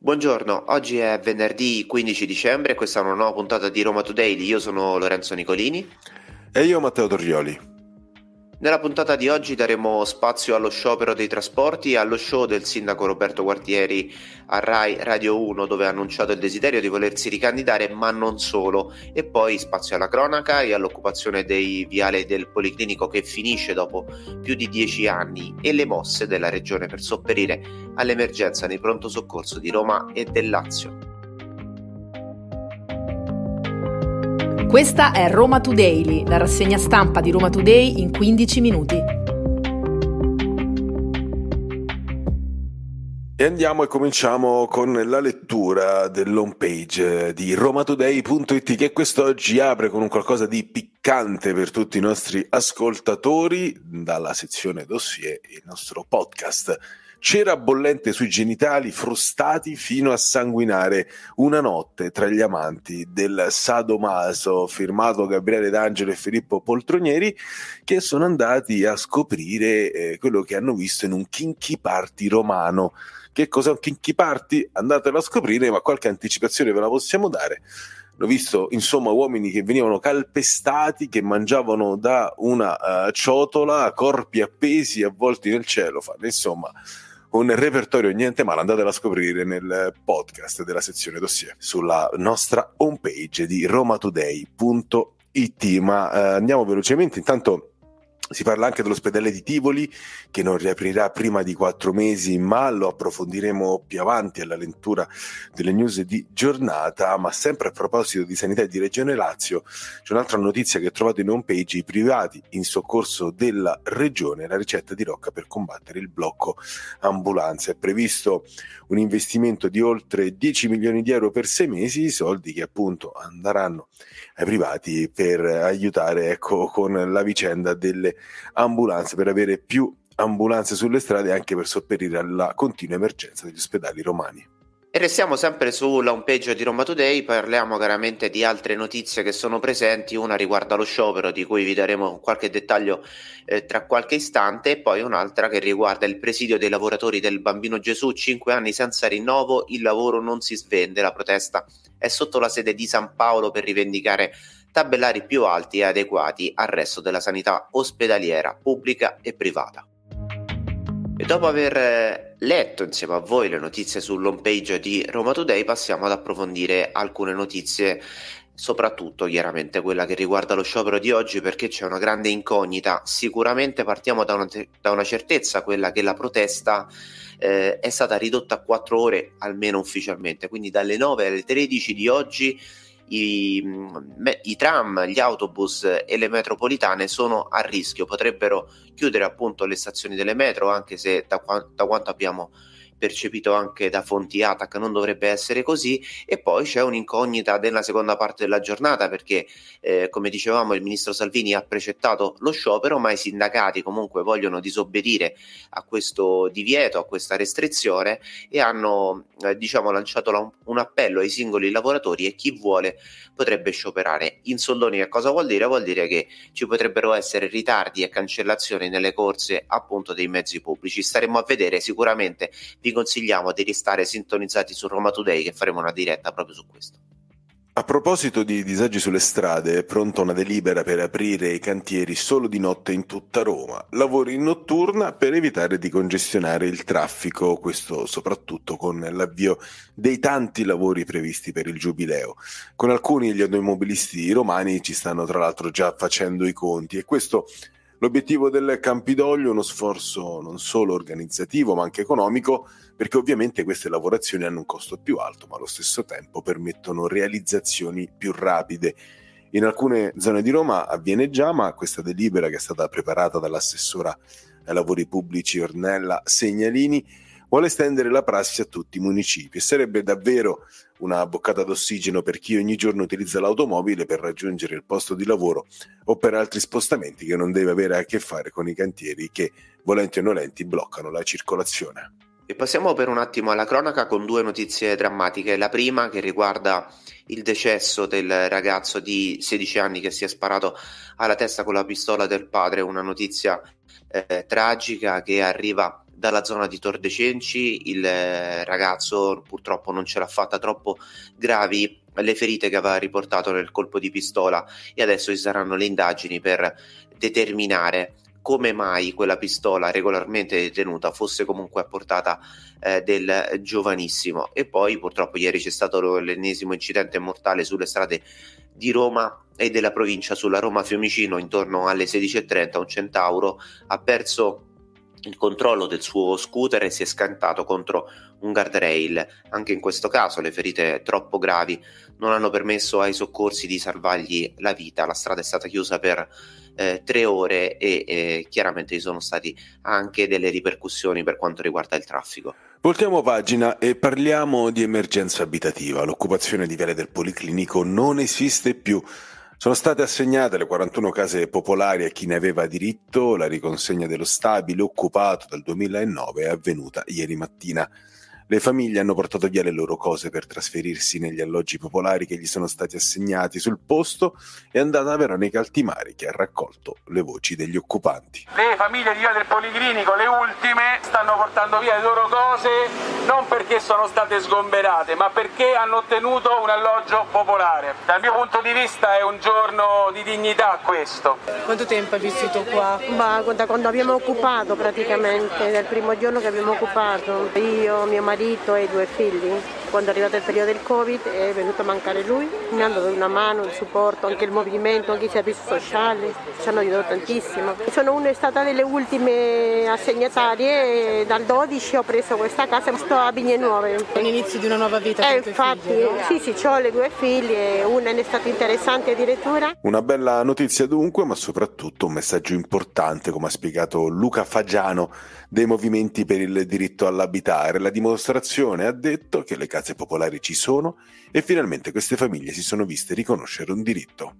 Buongiorno, oggi è venerdì 15 dicembre e questa è una nuova puntata di Roma Today. Io sono Lorenzo Nicolini. E io Matteo Torrioli. Nella puntata di oggi daremo spazio allo sciopero dei trasporti e allo show del sindaco Roberto Quartieri a Rai Radio 1 dove ha annunciato il desiderio di volersi ricandidare ma non solo e poi spazio alla cronaca e all'occupazione dei viali del Policlinico che finisce dopo più di dieci anni e le mosse della regione per sopperire all'emergenza nei pronto soccorso di Roma e del Lazio. Questa è Roma Today, la rassegna stampa di Roma Today in 15 minuti. E andiamo e cominciamo con la lettura dell'home page di romatoday.it che quest'oggi apre con un qualcosa di piccante per tutti i nostri ascoltatori dalla sezione dossier, il nostro podcast Cera bollente sui genitali frustati fino a sanguinare una notte tra gli amanti del Sadomaso, firmato Gabriele D'Angelo e Filippo Poltronieri, che sono andati a scoprire eh, quello che hanno visto in un kinky party romano. Che cos'è un kinky party? Andatelo a scoprire, ma qualche anticipazione ve la possiamo dare ho visto insomma uomini che venivano calpestati, che mangiavano da una uh, ciotola, corpi appesi avvolti nel cielo, insomma un repertorio niente male, andatelo a scoprire nel podcast della sezione dossier sulla nostra homepage di romatoday.it. Ma eh, andiamo velocemente, intanto si parla anche dell'ospedale di Tivoli che non riaprirà prima di quattro mesi, ma lo approfondiremo più avanti alla lettura delle news di giornata. Ma sempre a proposito di sanità e di Regione Lazio, c'è un'altra notizia che trovate in homepage: i privati in soccorso della Regione, la ricetta di Rocca per combattere il blocco ambulanza. È previsto un investimento di oltre 10 milioni di euro per sei mesi, soldi che appunto andranno ai privati per aiutare ecco, con la vicenda delle ambulanze, per avere più ambulanze sulle strade anche per sopperire alla continua emergenza degli ospedali romani. E restiamo sempre sulla homepage di Roma Today, parliamo chiaramente di altre notizie che sono presenti, una riguarda lo sciopero di cui vi daremo qualche dettaglio eh, tra qualche istante e poi un'altra che riguarda il presidio dei lavoratori del Bambino Gesù, 5 anni senza rinnovo, il lavoro non si svende, la protesta è sotto la sede di San Paolo per rivendicare tabellari più alti e adeguati al resto della sanità ospedaliera pubblica e privata. E dopo aver eh, letto insieme a voi le notizie sull'home page di Roma Today, passiamo ad approfondire alcune notizie, soprattutto chiaramente quella che riguarda lo sciopero di oggi, perché c'è una grande incognita. Sicuramente partiamo da una, da una certezza, quella che la protesta eh, è stata ridotta a 4 ore, almeno ufficialmente, quindi dalle 9 alle 13 di oggi i, i, tram, gli autobus e le metropolitane sono a rischio, potrebbero chiudere appunto le stazioni delle metro, anche se da, da quanto abbiamo percepito anche da fonti ATAC non dovrebbe essere così e poi c'è un'incognita della seconda parte della giornata perché eh, come dicevamo il ministro Salvini ha precettato lo sciopero ma i sindacati comunque vogliono disobbedire a questo divieto, a questa restrizione e hanno eh, diciamo lanciato la, un appello ai singoli lavoratori e chi vuole potrebbe scioperare. In soldoni che cosa vuol dire? Vuol dire che ci potrebbero essere ritardi e cancellazioni nelle corse appunto dei mezzi pubblici. Staremo a vedere sicuramente vi consigliamo di restare sintonizzati su Roma Today che faremo una diretta proprio su questo. A proposito di disagi sulle strade, è pronta una delibera per aprire i cantieri solo di notte in tutta Roma. Lavori in notturna per evitare di congestionare il traffico, questo soprattutto con l'avvio dei tanti lavori previsti per il Giubileo. Con alcuni gli automobilisti romani ci stanno tra l'altro già facendo i conti e questo L'obiettivo del Campidoglio è uno sforzo non solo organizzativo ma anche economico, perché ovviamente queste lavorazioni hanno un costo più alto, ma allo stesso tempo permettono realizzazioni più rapide. In alcune zone di Roma avviene già, ma questa delibera che è stata preparata dall'assessora ai lavori pubblici Ornella Segnalini vuole estendere la prassi a tutti i municipi e sarebbe davvero una boccata d'ossigeno per chi ogni giorno utilizza l'automobile per raggiungere il posto di lavoro o per altri spostamenti che non deve avere a che fare con i cantieri che, volenti o nolenti, bloccano la circolazione. E passiamo per un attimo alla cronaca con due notizie drammatiche. La prima che riguarda il decesso del ragazzo di 16 anni che si è sparato alla testa con la pistola del padre, una notizia eh, tragica che arriva dalla zona di Tor de Cenci, il eh, ragazzo purtroppo non ce l'ha fatta troppo gravi le ferite che aveva riportato nel colpo di pistola e adesso ci saranno le indagini per determinare come mai quella pistola regolarmente detenuta fosse comunque a portata eh, del giovanissimo. E poi purtroppo ieri c'è stato l'ennesimo incidente mortale sulle strade di Roma e della provincia sulla Roma Fiumicino intorno alle 16.30 un centauro ha perso il controllo del suo scooter e si è scantato contro un guardrail. Anche in questo caso le ferite troppo gravi non hanno permesso ai soccorsi di salvargli la vita. La strada è stata chiusa per eh, tre ore e eh, chiaramente ci sono stati anche delle ripercussioni per quanto riguarda il traffico. Voltiamo pagina e parliamo di emergenza abitativa. L'occupazione di Viale del Policlinico non esiste più. Sono state assegnate le 41 case popolari a chi ne aveva diritto, la riconsegna dello stabile occupato dal 2009 è avvenuta ieri mattina. Le famiglie hanno portato via le loro cose per trasferirsi negli alloggi popolari che gli sono stati assegnati sul posto e è andata Veronica Altimari che ha raccolto le voci degli occupanti. Le famiglie di via del Policlinico, le ultime, stanno portando via le loro cose non perché sono state sgomberate, ma perché hanno ottenuto un alloggio popolare. Dal mio punto di vista è un giorno di dignità questo. Quanto tempo hai vissuto qua? Ma da quando abbiamo occupato praticamente, dal primo giorno che abbiamo occupato, io, mio marito marito e i due figli. Quando è arrivato il periodo del Covid è venuto a mancare lui, mi hanno dato una mano, il supporto, anche il movimento, anche i servizi sociali, ci hanno aiutato tantissimo. Sono una stata delle ultime assegnatarie e dal 12 ho preso questa casa e sto a Bigne Nuove. È l'inizio di una nuova vita. Eh, infatti, figli, no? sì, sì, ho le due figlie, una è stata interessante addirittura. Una bella notizia dunque, ma soprattutto un messaggio importante, come ha spiegato Luca Fagiano, dei movimenti per il diritto all'abitare. La dimostrazione ha detto che le case popolari ci sono e finalmente queste famiglie si sono viste riconoscere un diritto.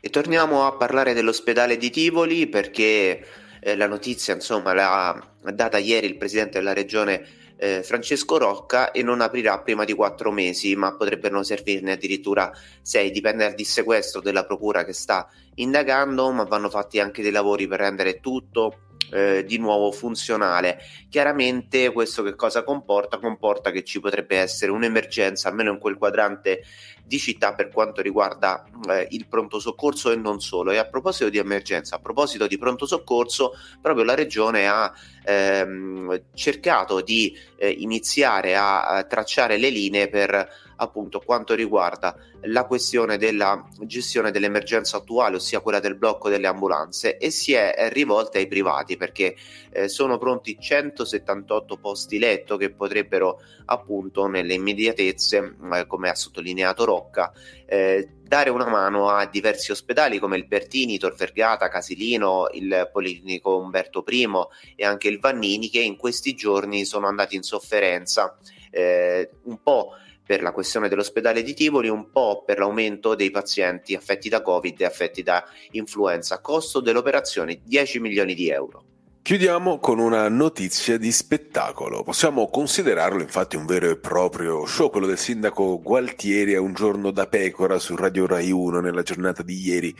E torniamo a parlare dell'ospedale di Tivoli perché eh, la notizia insomma l'ha data ieri il presidente della regione eh, Francesco Rocca e non aprirà prima di quattro mesi, ma potrebbero servirne addirittura sei. Dipende dal dissequestro della procura che sta indagando, ma vanno fatti anche dei lavori per rendere tutto eh, di nuovo funzionale. Chiaramente questo che cosa comporta? Comporta che ci potrebbe essere un'emergenza, almeno in quel quadrante di città per quanto riguarda eh, il pronto soccorso e non solo. E a proposito di emergenza, a proposito di pronto soccorso, proprio la regione ha ehm, cercato di eh, iniziare a, a tracciare le linee per appunto quanto riguarda la questione della gestione dell'emergenza attuale, ossia quella del blocco delle ambulanze, e si è rivolta ai privati perché eh, sono pronti 178 posti letto che potrebbero appunto nelle immediatezze, eh, come ha sottolineato Rocca, eh, dare una mano a diversi ospedali come il Bertini, Tor Vergata, Casilino, il Policlinico Umberto I e anche il Vannini che in questi giorni sono andati in sofferenza eh, un po' per la questione dell'ospedale di Tivoli, un po' per l'aumento dei pazienti affetti da Covid e affetti da influenza. Costo dell'operazione 10 milioni di euro. Chiudiamo con una notizia di spettacolo. Possiamo considerarlo infatti un vero e proprio show, quello del sindaco Gualtieri a un giorno da pecora su Radio Rai 1 nella giornata di ieri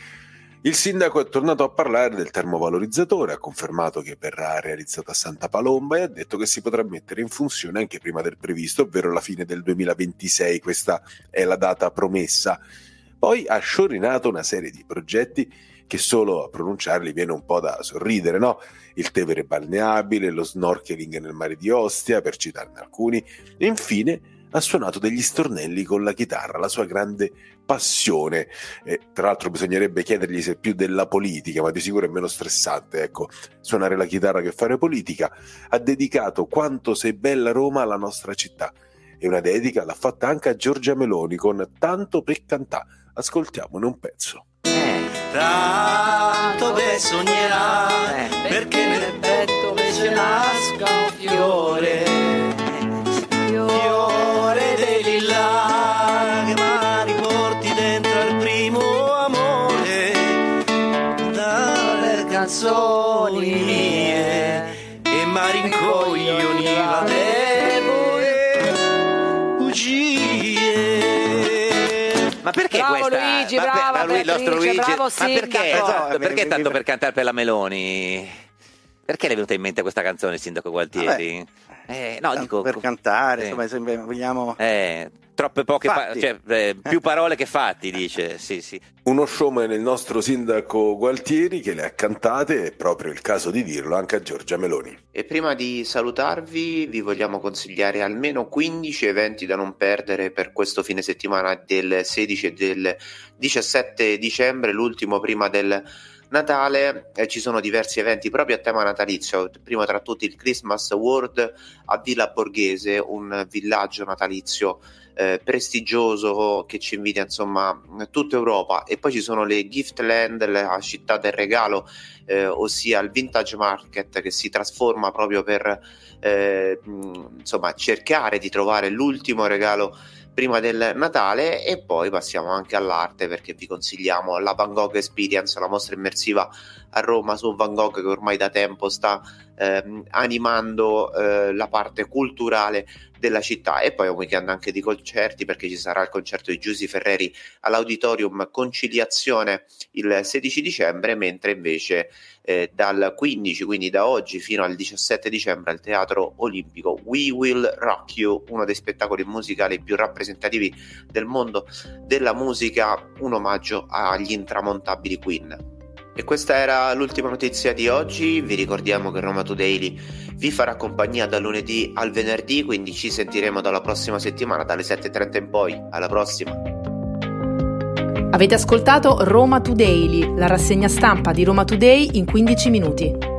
il sindaco è tornato a parlare del termovalorizzatore, ha confermato che verrà realizzato a Santa Palomba e ha detto che si potrà mettere in funzione anche prima del previsto, ovvero la fine del 2026, questa è la data promessa. Poi ha sciorinato una serie di progetti che solo a pronunciarli viene un po' da sorridere, no? Il Tevere balneabile, lo snorkeling nel mare di Ostia, per citarne alcuni, e infine ha suonato degli stornelli con la chitarra, la sua grande passione. E, tra l'altro bisognerebbe chiedergli se è più della politica, ma di sicuro è meno stressante, ecco, suonare la chitarra che fare politica. Ha dedicato Quanto sei bella Roma alla nostra città. E una dedica l'ha fatta anche a Giorgia Meloni con Tanto per cantà. Ascoltiamone un pezzo. Tanto per sognerà, perché nel petto invece nasca un fiore canzoni mie e marincoglioniva le bugie. Ma perché bravo questa? Luigi, ma bravo per, il nostro Luigi. bravo ma perché, sindaco. esatto, perché tanto per cantare per la Meloni? Perché le è venuta in mente questa canzone, Sindaco Gualtieri? Eh, no, dico, per cantare, eh. insomma, se vogliamo... Eh, troppe poche pa- cioè, eh, più parole che fatti, dice. Sì, sì. Uno showman il nostro sindaco Gualtieri che le ha cantate, è proprio il caso di dirlo anche a Giorgia Meloni. E prima di salutarvi vi vogliamo consigliare almeno 15 eventi da non perdere per questo fine settimana del 16 e del 17 dicembre, l'ultimo prima del Natale eh, ci sono diversi eventi proprio a tema natalizio, prima tra tutti il Christmas World a Villa Borghese, un villaggio natalizio eh, prestigioso che ci invidia insomma tutta Europa. E poi ci sono le Gift Land, la città del regalo, eh, ossia il Vintage Market che si trasforma proprio per eh, insomma cercare di trovare l'ultimo regalo prima del Natale. E poi passiamo anche all'arte perché vi consigliamo la Van Gogh Experience, la mostra immersiva a Roma su Van Gogh che ormai da tempo sta eh, animando eh, la parte culturale della città. E poi un weekend anche di concerti perché ci sarà il concerto di Giusy Ferreri all'Auditorium Conciliazione il 16 dicembre mentre invece eh, dal 15 quindi da oggi fino al 17 dicembre al Teatro Olimpico We Will Rock You uno dei spettacoli musicali più rappresentativi del mondo della musica un omaggio agli intramontabili Queen e questa era l'ultima notizia di oggi, vi ricordiamo che Roma Today vi farà compagnia dal lunedì al venerdì, quindi ci sentiremo dalla prossima settimana, dalle 7.30 in poi. Alla prossima! Avete ascoltato Roma Today, la rassegna stampa di Roma Today in 15 minuti.